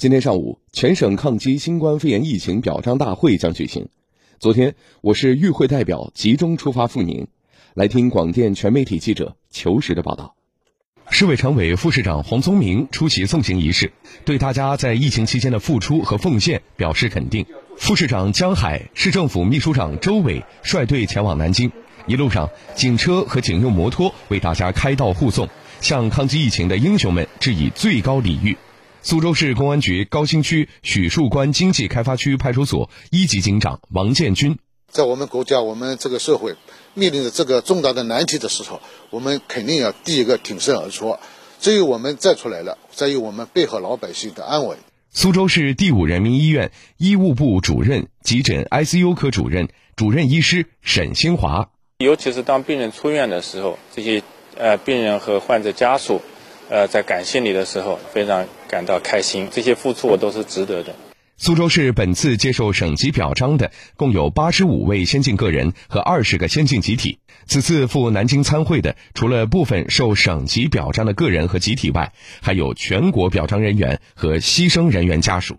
今天上午，全省抗击新冠肺炎疫情表彰大会将举行。昨天，我市与会代表集中出发赴宁，来听广电全媒体记者求实的报道。市委常委、副市长黄宗明出席送行仪式，对大家在疫情期间的付出和奉献表示肯定。副市长江海、市政府秘书长周伟率队前往南京，一路上警车和警用摩托为大家开道护送，向抗击疫情的英雄们致以最高礼遇。苏州市公安局高新区许树关经济开发区派出所一级警长王建军，在我们国家、我们这个社会面临着这个重大的难题的时候，我们肯定要第一个挺身而出。只有我们站出来了，才有我们背后老百姓的安稳。苏州市第五人民医院医务部主任、急诊 ICU 科主任、主任医师沈新华，尤其是当病人出院的时候，这些呃病人和患者家属。呃，在感谢你的时候，非常感到开心。这些付出我都是值得的。苏州市本次接受省级表彰的共有八十五位先进个人和二十个先进集体。此次赴南京参会的，除了部分受省级表彰的个人和集体外，还有全国表彰人员和牺牲人员家属。